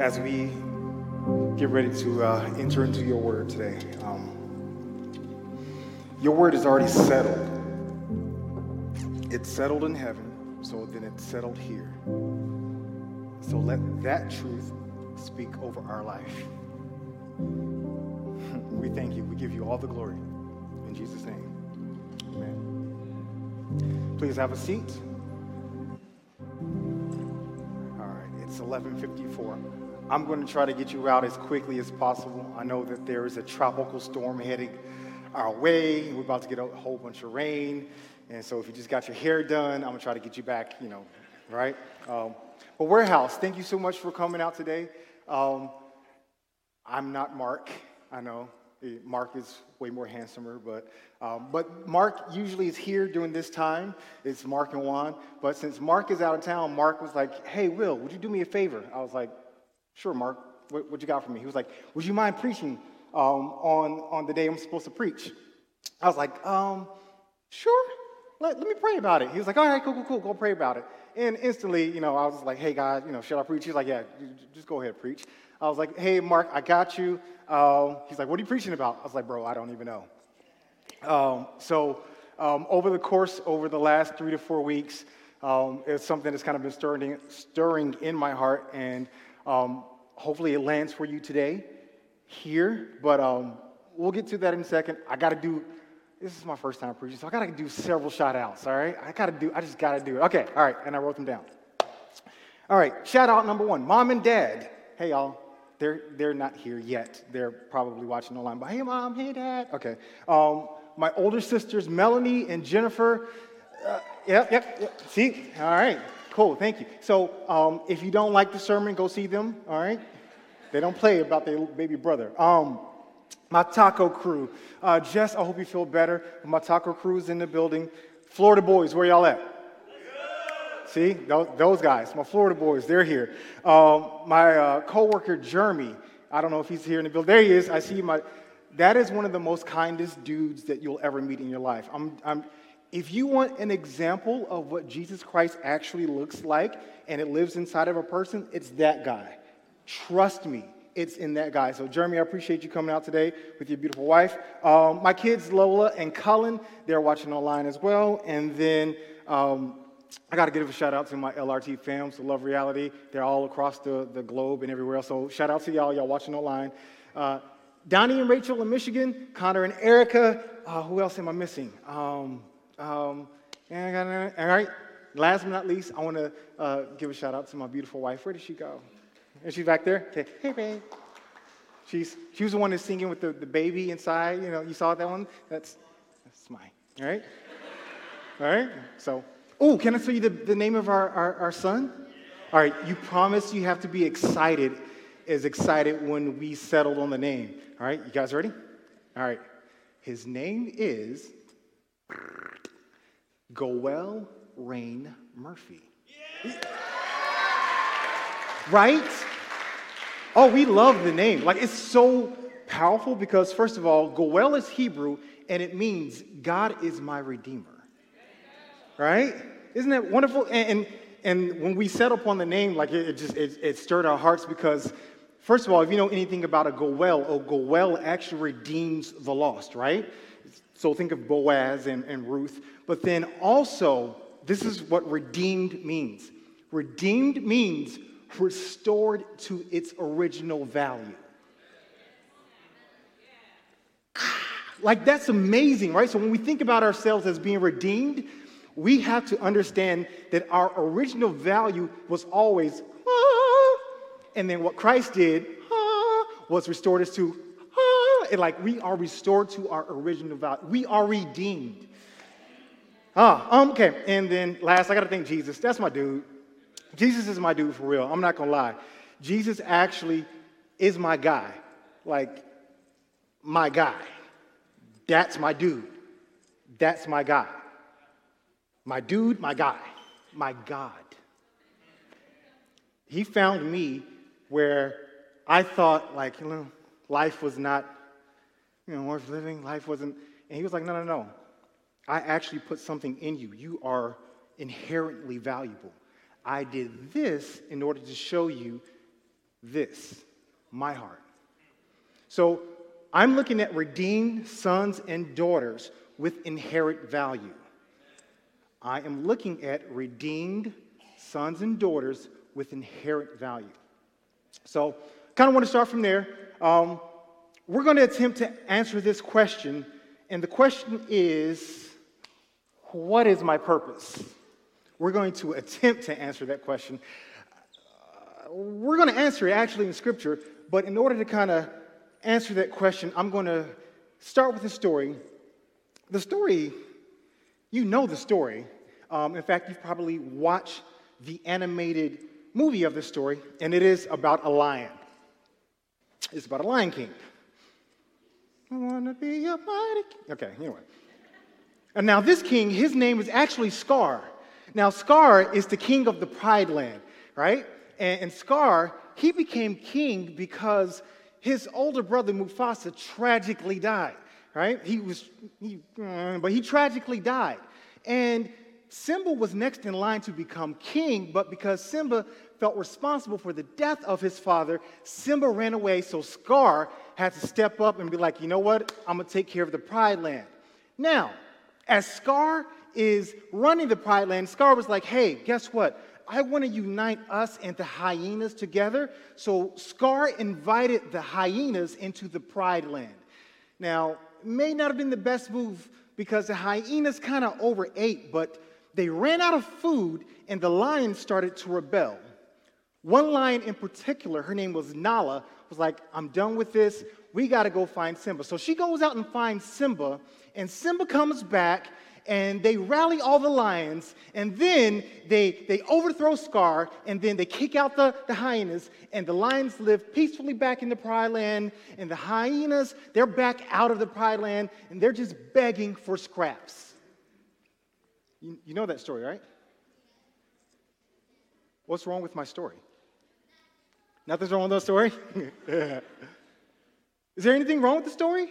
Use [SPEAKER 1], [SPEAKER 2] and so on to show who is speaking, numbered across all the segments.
[SPEAKER 1] As we get ready to uh, enter into your word today, um, your word is already settled. It's settled in heaven, so then it's settled here. So let that truth speak over our life. we thank you. We give you all the glory. In Jesus' name. Amen. Please have a seat. It's 1154. I'm going to try to get you out as quickly as possible. I know that there is a tropical storm heading our way. We're about to get a whole bunch of rain. And so if you just got your hair done, I'm going to try to get you back, you know, right? Um, but Warehouse, thank you so much for coming out today. Um, I'm not Mark, I know. Mark is way more handsomer, but, um, but Mark usually is here during this time. It's Mark and Juan. But since Mark is out of town, Mark was like, hey, Will, would you do me a favor? I was like, sure, Mark, what, what you got for me? He was like, would you mind preaching um, on, on the day I'm supposed to preach? I was like, um, sure, let, let me pray about it. He was like, all right, cool, cool, cool, go pray about it. And instantly, you know, I was like, hey, God, you know, should I preach? He's like, yeah, just go ahead, preach. I was like, hey, Mark, I got you. Uh, he's like, what are you preaching about? I was like, bro, I don't even know. Um, so um, over the course, over the last three to four weeks, um, it's something that's kind of been stirring, stirring in my heart, and um, hopefully it lands for you today here. But um, we'll get to that in a second. I got to do. This is my first time preaching, so I got to do several shout outs. All right, I got to do. I just got to do it. Okay, all right, and I wrote them down. All right, shout out number one, mom and dad. Hey y'all, they're, they're not here yet. They're probably watching online. But hey, mom, hey, dad. Okay. Um, my older sisters, Melanie and Jennifer. Uh, yep, yep, yep. See? All right. Cool. Thank you. So um, if you don't like the sermon, go see them. All right. They don't play about their baby brother. Um, my taco crew. Uh, Jess, I hope you feel better. My taco crew is in the building. Florida boys, where y'all at? See, those, guys, my Florida boys, they're here. Um, my uh, coworker, Jeremy, I don't know if he's here in the building. There he is. I see my. That is one of the most kindest dudes that you'll ever meet in your life. I'm, I'm, if you want an example of what Jesus Christ actually looks like and it lives inside of a person, it's that guy. Trust me, it's in that guy. So, Jeremy, I appreciate you coming out today with your beautiful wife. Um, my kids, Lola and Cullen, they're watching online as well. And then um, I got to give a shout out to my LRT fams, the Love Reality. They're all across the, the globe and everywhere else. So shout out to y'all, y'all watching online. Uh, Donnie and Rachel in Michigan, Connor and Erica. Uh, who else am I missing? Um, um, all right. Last but not least, I want to uh, give a shout out to my beautiful wife. Where did she go? Is she back there? Okay. Hey, babe. She's, she was the one that's singing with the, the baby inside. You know, you saw that one? That's, that's mine. All right? All right? So Oh, can I tell you the, the name of our, our, our son? All right, you promise you have to be excited, as excited when we settled on the name. All right, you guys ready? All right, his name is Goel Rain Murphy. Right? Oh, we love the name. Like, it's so powerful because, first of all, Goel is Hebrew and it means God is my Redeemer right? Isn't that wonderful? And, and, and when we set upon the name, like it, it just it, it, stirred our hearts because, first of all, if you know anything about a goel, a goel actually redeems the lost, right? So think of Boaz and, and Ruth. But then also, this is what redeemed means. Redeemed means restored to its original value. Like, that's amazing, right? So, when we think about ourselves as being redeemed, we have to understand that our original value was always, ah, and then what Christ did ah, was restored us to, ah, and like we are restored to our original value. We are redeemed. Ah, um, okay. And then last, I got to thank Jesus. That's my dude. Jesus is my dude for real. I'm not going to lie. Jesus actually is my guy. Like, my guy. That's my dude. That's my guy. My dude, my guy, my God. He found me where I thought, like, you know, life was not, you know, worth living. Life wasn't. And he was like, no, no, no. I actually put something in you. You are inherently valuable. I did this in order to show you this, my heart. So I'm looking at redeemed sons and daughters with inherent value. I am looking at redeemed sons and daughters with inherent value. So, kind of want to start from there. Um, we're going to attempt to answer this question, and the question is what is my purpose? We're going to attempt to answer that question. Uh, we're going to answer it actually in Scripture, but in order to kind of answer that question, I'm going to start with a story. The story, you know the story. Um, in fact, you've probably watched the animated movie of the story, and it is about a lion. It's about a lion king. I want to be a mighty king. Okay, anyway. And now this king, his name is actually Scar. Now, Scar is the king of the Pride Land, right? And, and Scar, he became king because his older brother Mufasa tragically died, right? He was, he, uh, but he tragically died. And Simba was next in line to become king, but because Simba felt responsible for the death of his father, Simba ran away, so Scar had to step up and be like, you know what? I'm gonna take care of the Pride Land. Now, as Scar is running the Pride Land, Scar was like, hey, guess what? I want to unite us and the hyenas together. So Scar invited the hyenas into the Pride Land. Now, may not have been the best move because the hyenas kind of overate, but they ran out of food and the lions started to rebel. One lion in particular, her name was Nala, was like, I'm done with this. We got to go find Simba. So she goes out and finds Simba, and Simba comes back and they rally all the lions, and then they, they overthrow Scar, and then they kick out the, the hyenas, and the lions live peacefully back in the Pride Land, and the hyenas, they're back out of the Pride Land, and they're just begging for scraps. You, you know that story, right? What's wrong with my story? Nothing's wrong with that story? Is there anything wrong with the story?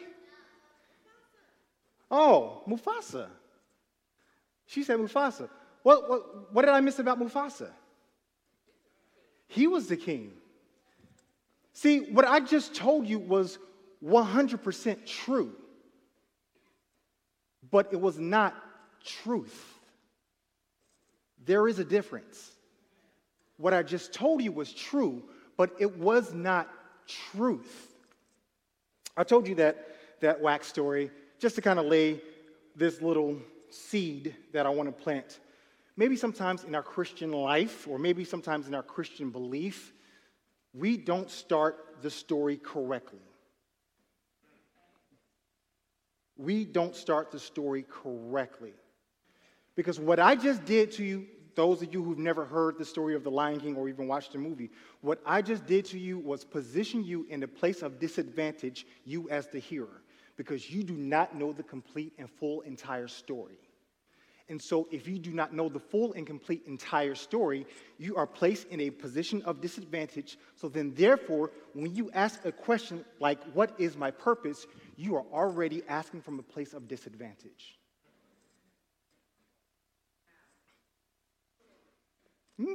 [SPEAKER 1] Oh, Mufasa. She said Mufasa. What, what, what did I miss about Mufasa? He was the king. See, what I just told you was 100% true, but it was not truth. There is a difference. What I just told you was true, but it was not truth. I told you that, that wax story just to kind of lay this little seed that I want to plant. Maybe sometimes in our Christian life, or maybe sometimes in our Christian belief, we don't start the story correctly. We don't start the story correctly. Because what I just did to you, those of you who've never heard the story of the Lion King or even watched the movie, what I just did to you was position you in a place of disadvantage, you as the hearer because you do not know the complete and full entire story. And so, if you do not know the full and complete entire story, you are placed in a position of disadvantage. So, then, therefore, when you ask a question like, What is my purpose? you are already asking from a place of disadvantage. Hmm?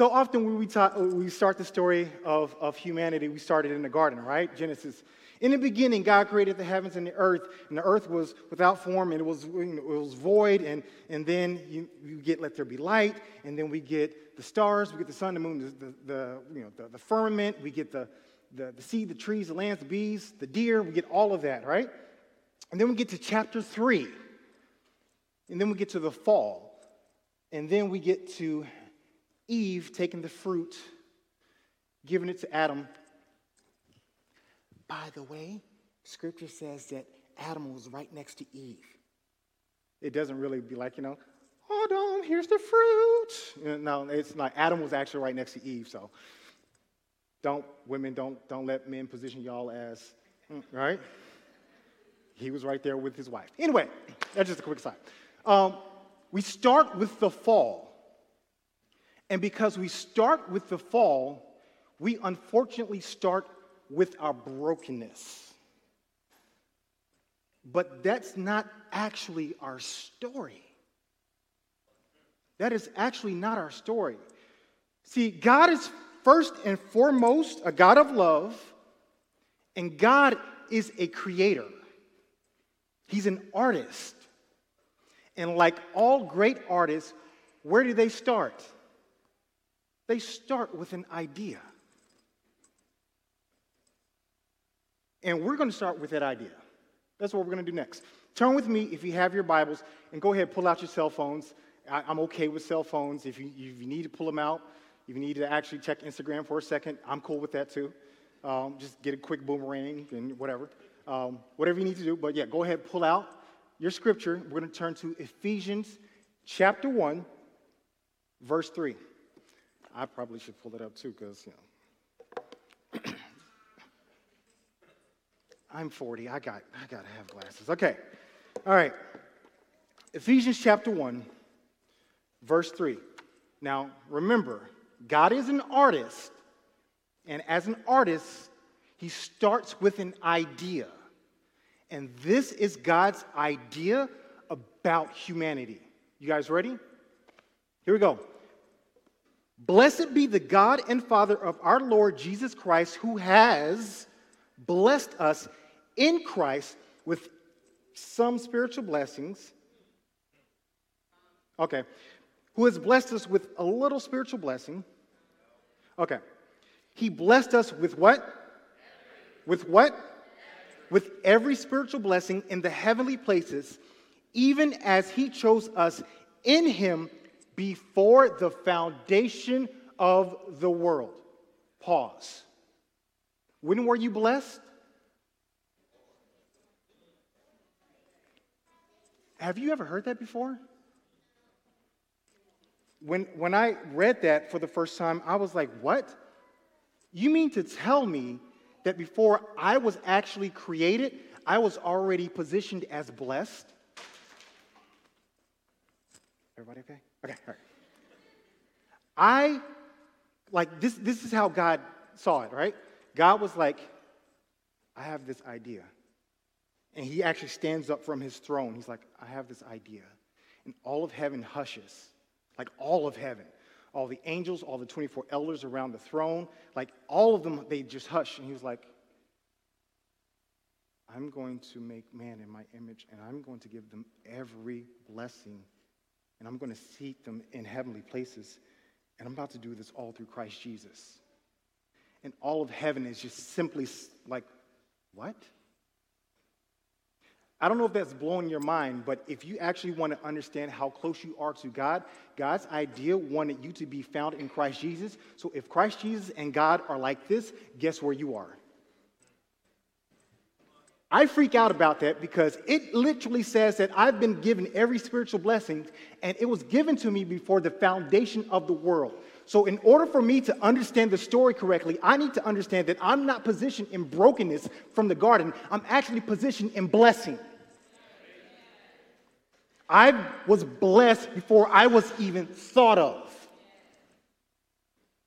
[SPEAKER 1] So often when we, talk, uh, we start the story of, of humanity, we started in the garden, right? Genesis. In the beginning, God created the heavens and the earth, and the earth was without form and it was, it was void. And, and then you, you get let there be light, and then we get the stars, we get the sun, the moon, the, the, you know, the, the firmament, we get the, the, the sea, the trees, the lands, the bees, the deer, we get all of that, right? And then we get to chapter three, and then we get to the fall, and then we get to Eve taking the fruit, giving it to Adam. By the way, scripture says that Adam was right next to Eve. It doesn't really be like, you know, Adam, here's the fruit. No, it's not. Adam was actually right next to Eve, so don't, women, don't, don't let men position y'all as, mm, right? He was right there with his wife. Anyway, that's just a quick side. Um, we start with the fall. And because we start with the fall, we unfortunately start with our brokenness. But that's not actually our story. That is actually not our story. See, God is first and foremost a God of love, and God is a creator. He's an artist. And like all great artists, where do they start? They start with an idea. And we're going to start with that idea. That's what we're going to do next. Turn with me, if you have your Bibles, and go ahead pull out your cell phones. I, am okay with cell phones. If you, if you need to pull them out, if you need to actually check Instagram for a second, I'm cool with that too. Um, just get a quick boomerang and whatever. Um, whatever you need to do. But yeah, go ahead, pull out your scripture. We're going to turn to Ephesians chapter 1, verse 3. I probably should pull it up too because, you know. I'm 40. I got, I got to have glasses. Okay. All right. Ephesians chapter 1, verse 3. Now, remember, God is an artist, and as an artist, he starts with an idea. And this is God's idea about humanity. You guys ready? Here we go. Blessed be the God and Father of our Lord Jesus Christ, who has blessed us in Christ with some spiritual blessings. Okay. Who has blessed us with a little spiritual blessing. Okay. He blessed us with what? With what? With every spiritual blessing in the heavenly places, even as He chose us in Him before the foundation of the world. Pause. When were you blessed? Have you ever heard that before? When, when I read that for the first time, I was like, what? You mean to tell me that before I was actually created, I was already positioned as blessed? Everybody okay? Okay, all right. I, like, this, this is how God saw it, right? God was like, I have this idea. And he actually stands up from his throne. He's like, I have this idea. And all of heaven hushes, like all of heaven. All the angels, all the 24 elders around the throne, like all of them, they just hush. And he was like, I'm going to make man in my image, and I'm going to give them every blessing, and I'm going to seat them in heavenly places. And I'm about to do this all through Christ Jesus. And all of heaven is just simply like, what? I don't know if that's blowing your mind, but if you actually want to understand how close you are to God, God's idea wanted you to be found in Christ Jesus. So if Christ Jesus and God are like this, guess where you are? I freak out about that because it literally says that I've been given every spiritual blessing and it was given to me before the foundation of the world. So, in order for me to understand the story correctly, I need to understand that I'm not positioned in brokenness from the garden, I'm actually positioned in blessing. I was blessed before I was even thought of.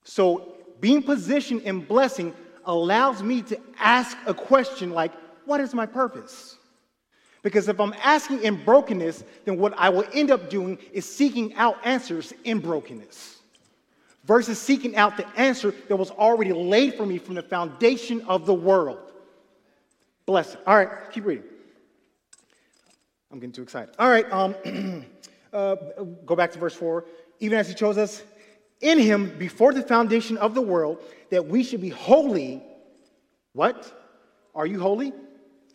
[SPEAKER 1] So, being positioned in blessing allows me to ask a question like, What is my purpose? Because if I'm asking in brokenness, then what I will end up doing is seeking out answers in brokenness versus seeking out the answer that was already laid for me from the foundation of the world. Bless it. All right, keep reading. I'm getting too excited. All right, um, uh, go back to verse 4. Even as he chose us in him before the foundation of the world, that we should be holy. What? Are you holy?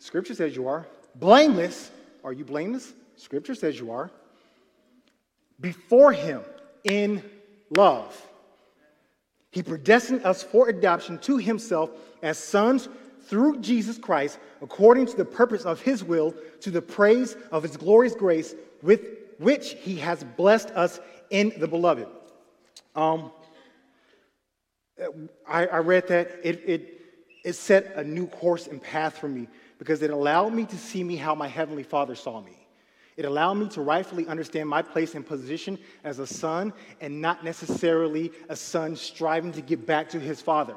[SPEAKER 1] Scripture says you are. Blameless. Are you blameless? Scripture says you are. Before him in love. He predestined us for adoption to himself as sons through Jesus Christ, according to the purpose of his will, to the praise of his glorious grace, with which he has blessed us in the beloved. Um, I, I read that. It, it, it set a new course and path for me because it allowed me to see me how my Heavenly Father saw me. It allowed me to rightfully understand my place and position as a son and not necessarily a son striving to get back to his father.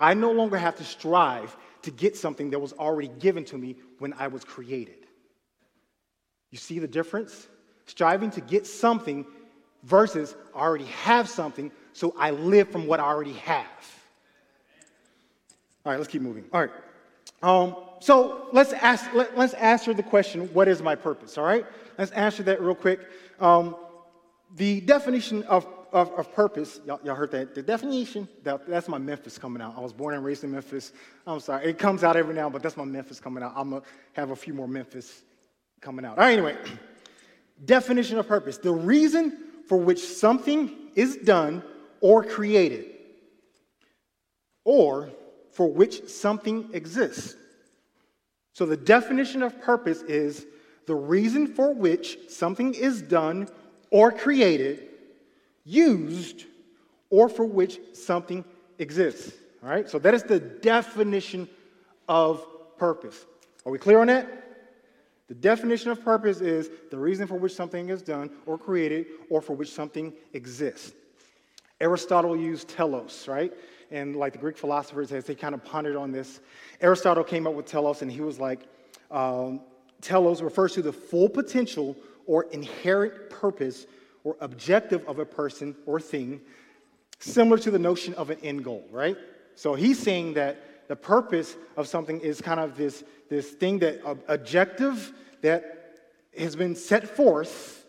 [SPEAKER 1] I no longer have to strive to get something that was already given to me when I was created. You see the difference? striving to get something versus I already have something, so I live from what I already have. All right, let's keep moving. All right. Um, so let's ask, let, us answer the question, what is my purpose? All right? Let's answer that real quick. Um, the definition of, of, of purpose, y'all, y'all, heard that? The definition, that, that's my Memphis coming out. I was born and raised in Memphis. I'm sorry. It comes out every now, but that's my Memphis coming out. I'm to have a few more Memphis coming out. All right, anyway. definition of purpose. The reason for which something is done or created, or for which something exists. So the definition of purpose is the reason for which something is done or created, used, or for which something exists. All right? So that is the definition of purpose. Are we clear on that? The definition of purpose is the reason for which something is done or created or for which something exists. Aristotle used telos, right? And like the Greek philosophers, as they kind of pondered on this, Aristotle came up with telos and he was like, um, telos refers to the full potential or inherent purpose or objective of a person or thing, similar to the notion of an end goal, right? So he's saying that the purpose of something is kind of this, this thing that uh, objective that has been set forth,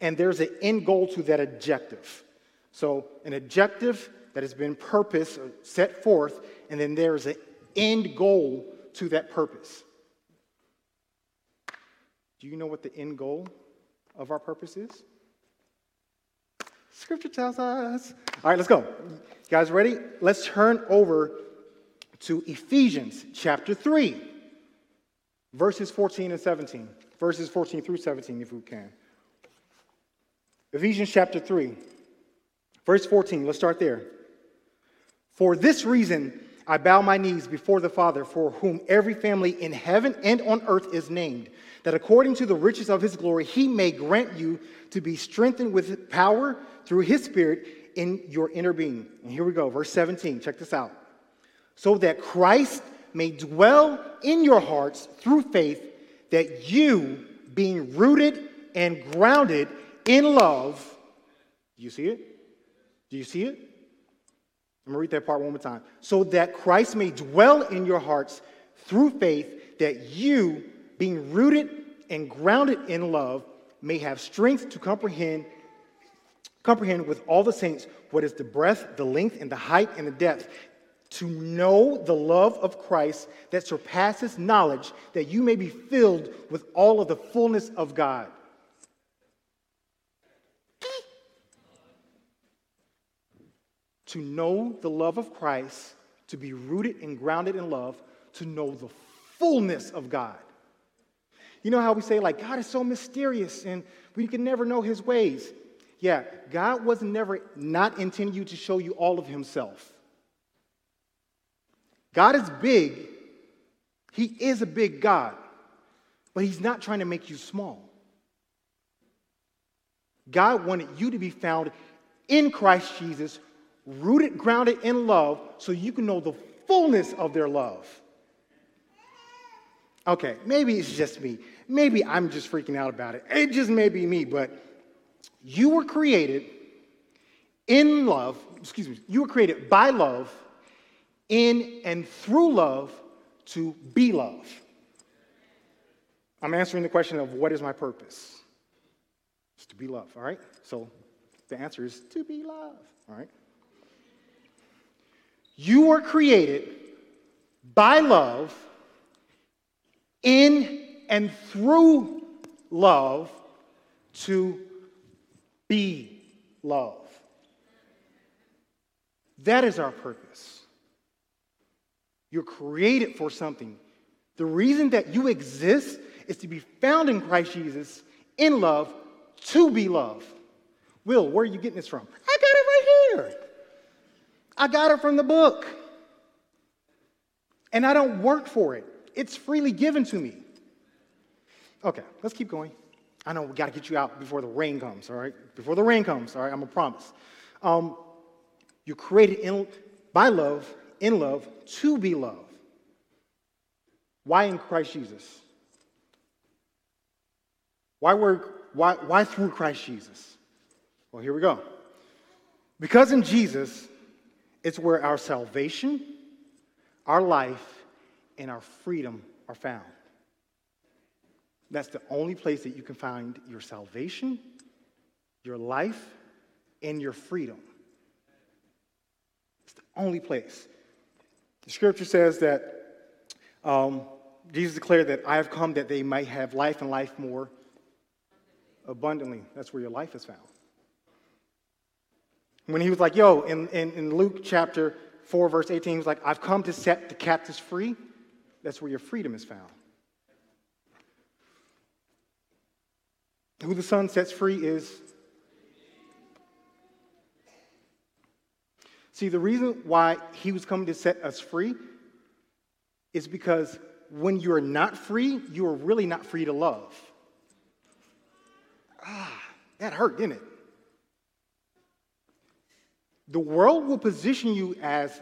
[SPEAKER 1] and there's an end goal to that objective. So an objective that has been purpose uh, set forth, and then there's an end goal to that purpose. Do you know what the end goal of our purpose is? Scripture tells us. All right, let's go. You guys ready? Let's turn over to Ephesians chapter 3, verses 14 and 17. Verses 14 through 17, if we can. Ephesians chapter 3, verse 14. Let's start there. For this reason, I bow my knees before the Father, for whom every family in heaven and on earth is named that according to the riches of his glory, he may grant you to be strengthened with power through his spirit in your inner being. And here we go, verse 17. Check this out. So that Christ may dwell in your hearts through faith, that you, being rooted and grounded in love, do you see it? Do you see it? I'm gonna read that part one more time. So that Christ may dwell in your hearts through faith, that you, being rooted and grounded in love, may have strength to comprehend comprehend with all the saints what is the breadth, the length, and the height and the depth, to know the love of Christ that surpasses knowledge, that you may be filled with all of the fullness of God. To know the love of Christ, to be rooted and grounded in love, to know the fullness of God. You know how we say, like, God is so mysterious and we can never know his ways. Yeah, God was never not intending you to show you all of himself. God is big. He is a big God, but he's not trying to make you small. God wanted you to be found in Christ Jesus, rooted, grounded in love, so you can know the fullness of their love. Okay, maybe it's just me. Maybe I'm just freaking out about it. It just may be me, but you were created in love, excuse me, you were created by love, in and through love to be love. I'm answering the question of what is my purpose? It's to be love, all right? So the answer is to be love, all right? You were created by love in and through love to be love. That is our purpose. You're created for something. The reason that you exist is to be found in Christ Jesus in love to be love. Will, where are you getting this from? I got it right here. I got it from the book. And I don't work for it. It's freely given to me. Okay, let's keep going. I know we got to get you out before the rain comes, all right? Before the rain comes, all right? I'm a promise. Um, you're created in, by love, in love, to be loved. Why in Christ Jesus? Why were, why, why through Christ Jesus? Well, here we go. Because in Jesus, it's where our salvation, our life, and our freedom are found. That's the only place that you can find your salvation, your life, and your freedom. It's the only place. The scripture says that um, Jesus declared that I have come that they might have life and life more abundantly. That's where your life is found. When he was like, yo, in, in, in Luke chapter 4, verse 18, he was like, I've come to set the captives free. That's where your freedom is found. Who the Son sets free is. See, the reason why he was coming to set us free is because when you're not free, you are really not free to love. Ah, that hurt, didn't it? The world will position you as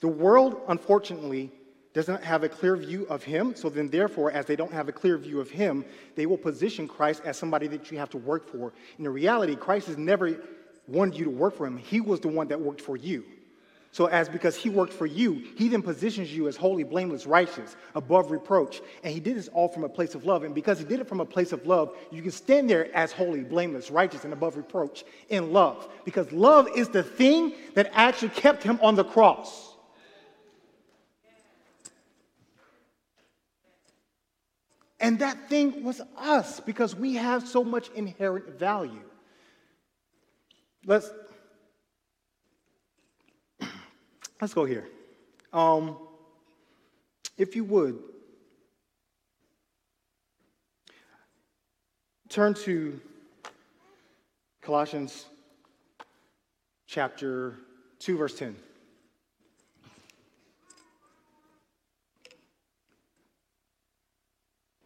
[SPEAKER 1] the world, unfortunately, doesn't have a clear view of him. So then, therefore, as they don't have a clear view of him, they will position Christ as somebody that you have to work for. In reality, Christ has never wanted you to work for him. He was the one that worked for you. So, as because he worked for you, he then positions you as holy, blameless, righteous, above reproach. And he did this all from a place of love. And because he did it from a place of love, you can stand there as holy, blameless, righteous, and above reproach in love. Because love is the thing that actually kept him on the cross. And that thing was us because we have so much inherent value. Let's Let's go here. Um, if you would, turn to Colossians chapter 2, verse 10.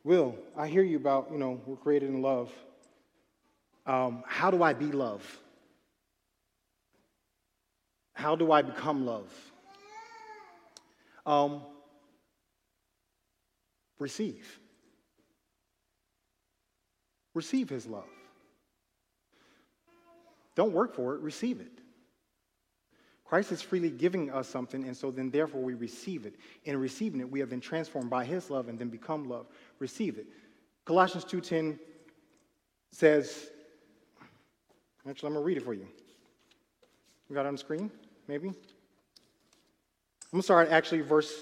[SPEAKER 1] Will, I hear you about, you know, we're created in love. Um, how do I be love? How do I become love? Um, receive. Receive his love. Don't work for it, receive it. Christ is freely giving us something, and so then therefore we receive it. In receiving it, we have been transformed by his love and then become love. Receive it. Colossians 2.10 says, actually, I'm to read it for you. We got it on the screen? Maybe? I'm going to start actually verse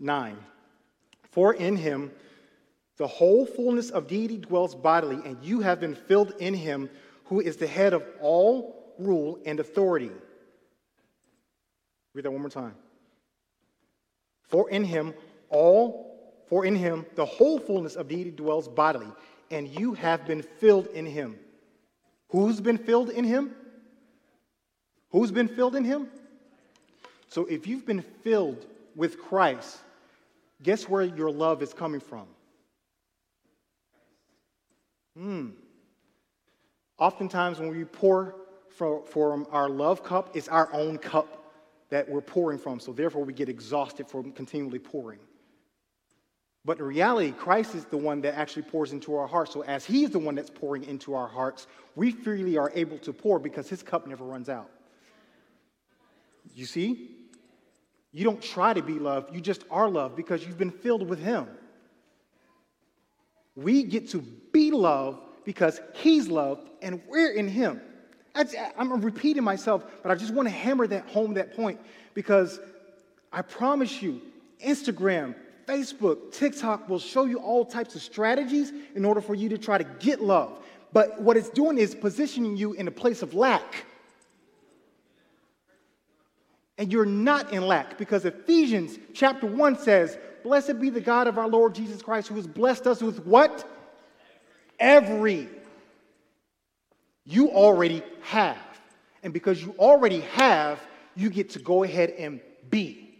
[SPEAKER 1] 9. For in him the whole fullness of deity dwells bodily, and you have been filled in him who is the head of all rule and authority. Read that one more time. For in him all for in him the whole fullness of deity dwells bodily, and you have been filled in him. Who's been filled in him? Who's been filled in him? So if you've been filled with Christ, guess where your love is coming from? Hmm. Oftentimes, when we pour from, from our love cup, it's our own cup that we're pouring from. So, therefore, we get exhausted from continually pouring. But in reality, Christ is the one that actually pours into our hearts. So, as He's the one that's pouring into our hearts, we freely are able to pour because His cup never runs out. You see? You don't try to be loved, you just are loved because you've been filled with Him. We get to be loved because He's loved and we're in Him. I'm repeating myself, but I just want to hammer that home that point because I promise you, Instagram, Facebook, TikTok will show you all types of strategies in order for you to try to get love. But what it's doing is positioning you in a place of lack and you're not in lack because Ephesians chapter 1 says, Blessed be the God of our Lord Jesus Christ who has blessed us with what? Every. You already have. And because you already have, you get to go ahead and be.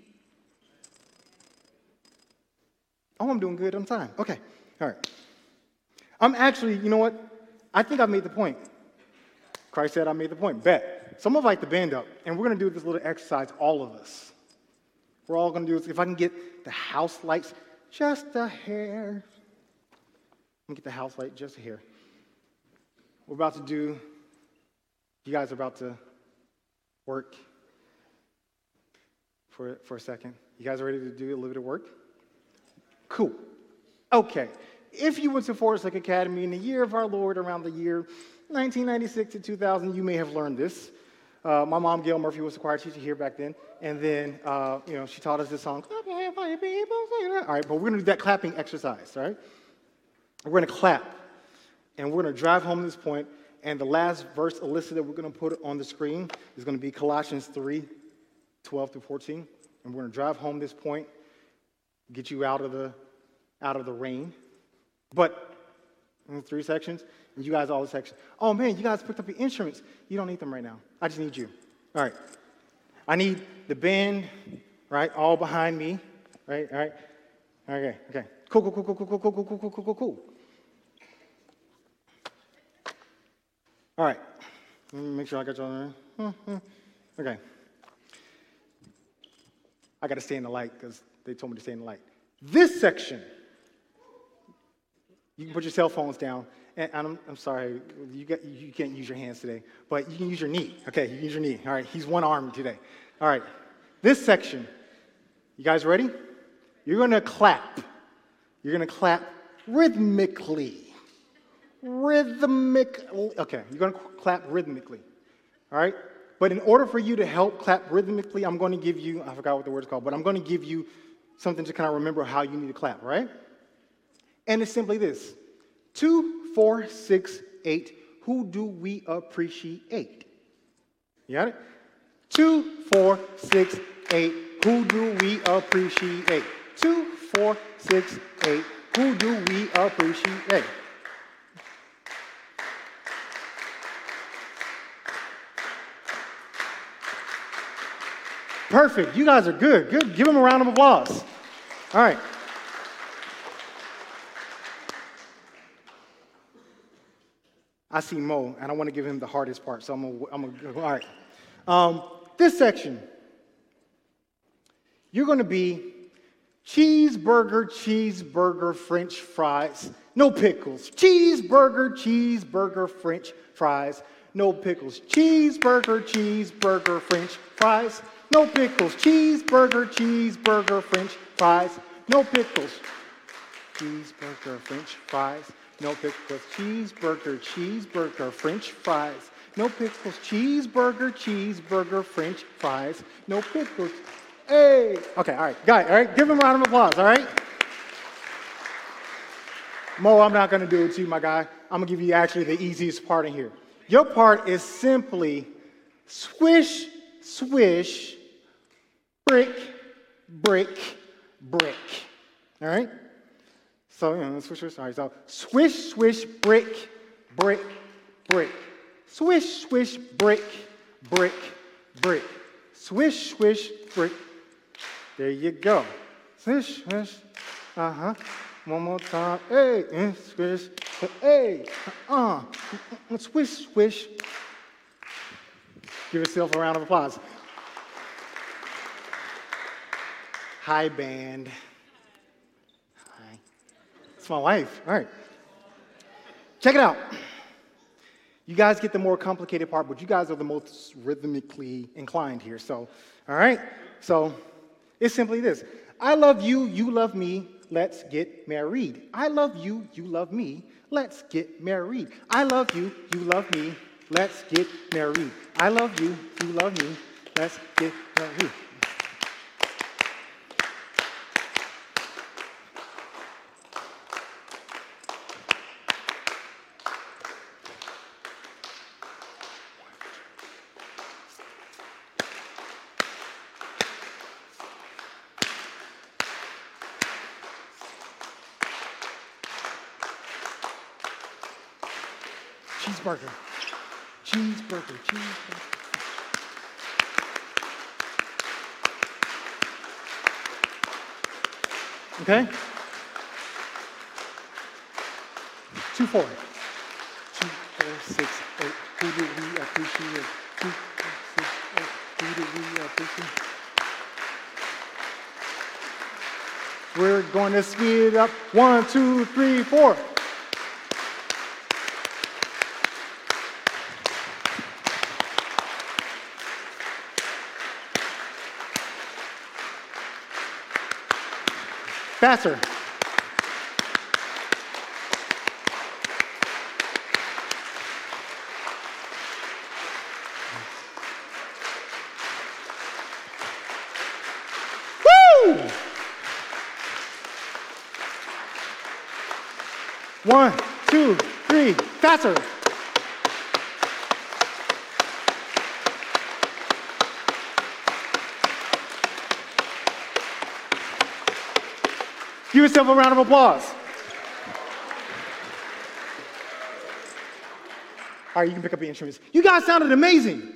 [SPEAKER 1] Oh, I'm doing good on time. Okay. All right. I'm actually, you know what? I think I made the point. Christ said I made the point. Bet. So I'm gonna invite the band up, and we're gonna do this little exercise, all of us. We're all gonna do this. If I can get the house lights just a hair. I'm me get the house light just a hair. We're about to do, you guys are about to work for, for a second. You guys are ready to do a little bit of work? Cool. Okay. If you went to Forest Lake Academy in the year of our Lord, around the year 1996 to 2000, you may have learned this. Uh, my mom, Gail Murphy, was a choir teacher here back then. And then, uh, you know, she taught us this song, clap your hands for your people. All right, but we're going to do that clapping exercise, right? We're going to clap. And we're going to drive home this point. And the last verse, Alyssa, that we're going to put on the screen is going to be Colossians 3 12 through 14. And we're going to drive home this point, get you out of the, out of the rain. But three sections, and you guys all the sections. Oh man, you guys picked up your instruments. You don't need them right now. I just need you. All right. I need the band, right, all behind me, right, all right. Okay, okay. Cool, cool, cool, cool, cool, cool, cool, cool, cool, cool, cool, cool. All right. Let me make sure I got y'all there. Hmm, hmm. Okay. I got to stay in the light because they told me to stay in the light. This section, you can put your cell phones down. And I'm, I'm sorry, you, got, you can't use your hands today, but you can use your knee. Okay, you can use your knee. All right, he's one arm today. All right, this section, you guys ready? You're to clap. You're to clap rhythmically. Rhythmically. Okay, you're to clap rhythmically. All right? But in order for you to help clap rhythmically, I'm to give you, I forgot what the word's called, but I'm to give you something to kind of remember how you need to clap, right? And it's simply this two, four, six, eight. Who do we appreciate? You got it? Two, four, six, eight. Who do we appreciate? Two, four, six, eight. Who do we appreciate? Perfect. You guys are good. Good. Give them a round of applause. All right. I see Mo, and I want to give him the hardest part, so I'm going I'm to all right. Um, this section, you're going to be cheeseburger, cheeseburger, french fries, no pickles. Cheeseburger, cheeseburger, french fries, no pickles. Cheeseburger, cheeseburger, french fries, no pickles. Cheeseburger, cheeseburger, french fries, no pickles. Cheeseburger, french fries, no pickles. Cheeseburger, cheeseburger, french fries. No pickles. Cheeseburger, cheeseburger, french fries. No pickles. Hey! Okay, all right. Guy, all right? Give him a round of applause, all right? Mo, I'm not to do it to you, my guy. I'm to give you actually the easiest part in here. Your part is simply swish, swish, brick, brick, brick. All right? So, you know, swish, swish. So, swish, swish, brick, brick, brick. Swish, swish, brick, brick, brick. Swish, swish, brick. There you go. Swish, swish. Uh huh. One more time. Hey, swish. Hey, uh, uh, swish, swish. Give yourself a round of applause. Hi, band. It's my wife. All right. Check it out. You guys get the more complicated part, but you guys are the most rhythmically inclined here. So, all right. So, it's simply this I love you, you love me, let's get married. I love you, you love me, let's get married. I love you, you love me, let's get married. I love you, you love me, let's get married. Cheeseburger. Cheeseburger. Cheeseburger. Okay? Two, four. Two, four, six, eight. Who do we appreciate? Two, four, six, eight. Who do we appreciate? We're going to speed it up. One, two, three, four. Faster. Woo! One, two, three, faster. Give yourself a round of applause. All right, you can pick up the instruments. You guys sounded amazing,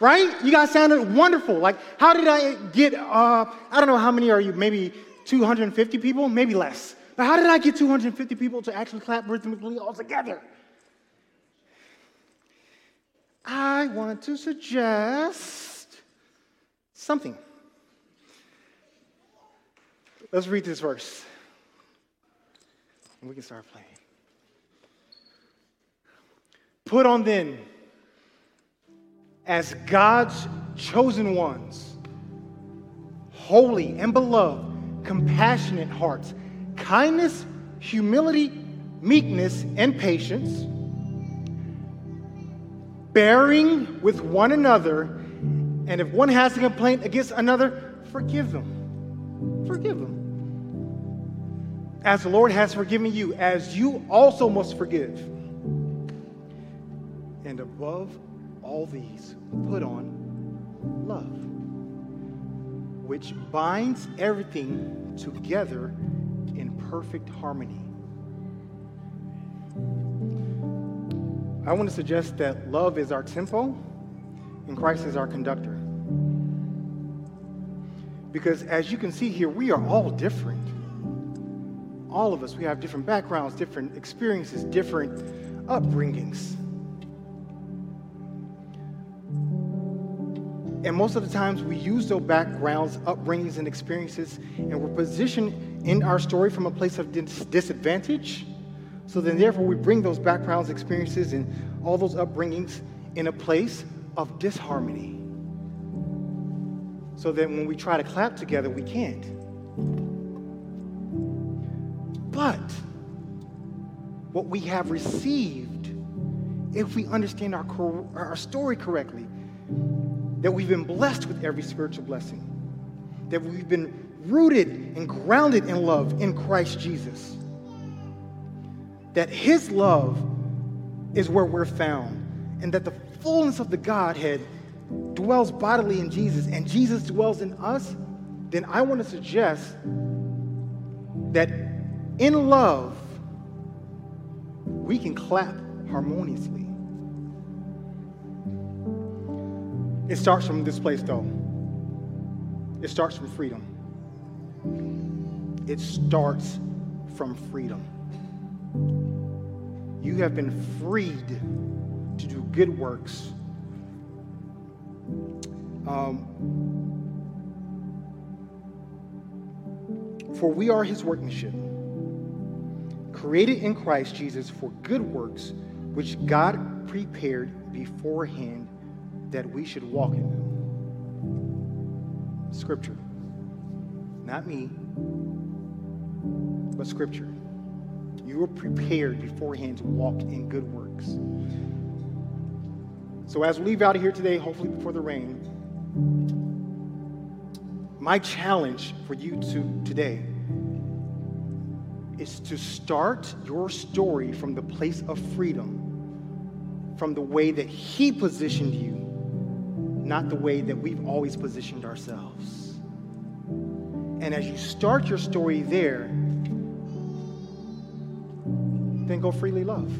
[SPEAKER 1] right? You guys sounded wonderful. Like, how did I get, uh, I don't know how many are you, maybe 250 people? Maybe less. But how did I get 250 people to actually clap rhythmically all together? I want to suggest something. Let's read this verse. And we can start playing. Put on then, as God's chosen ones, holy and beloved, compassionate hearts, kindness, humility, meekness, and patience, bearing with one another, and if one has a complaint against another, forgive them. Forgive them. As the Lord has forgiven you, as you also must forgive. And above all these, put on love, which binds everything together in perfect harmony. I want to suggest that love is our tempo and Christ is our conductor. Because as you can see here, we are all different. All of us, we have different backgrounds, different experiences, different upbringings. And most of the times we use those backgrounds, upbringings, and experiences, and we're positioned in our story from a place of dis- disadvantage. So then, therefore, we bring those backgrounds, experiences, and all those upbringings in a place of disharmony. So that when we try to clap together, we can't. But what we have received, if we understand our, our story correctly, that we've been blessed with every spiritual blessing, that we've been rooted and grounded in love in Christ Jesus, that His love is where we're found, and that the fullness of the Godhead dwells bodily in Jesus, and Jesus dwells in us, then I want to suggest that in love, we can clap harmoniously. It starts from this place, though. It starts from freedom. It starts from freedom. You have been freed to do good works. Um, for we are his workmanship, created in Christ Jesus for good works, which God prepared beforehand that we should walk in them. Scripture. Not me, but Scripture. You were prepared beforehand to walk in good works. So, as we leave out of here today, hopefully before the rain, my challenge for you to today is to start your story from the place of freedom, from the way that He positioned you not the way that we've always positioned ourselves. And as you start your story there, then go freely love.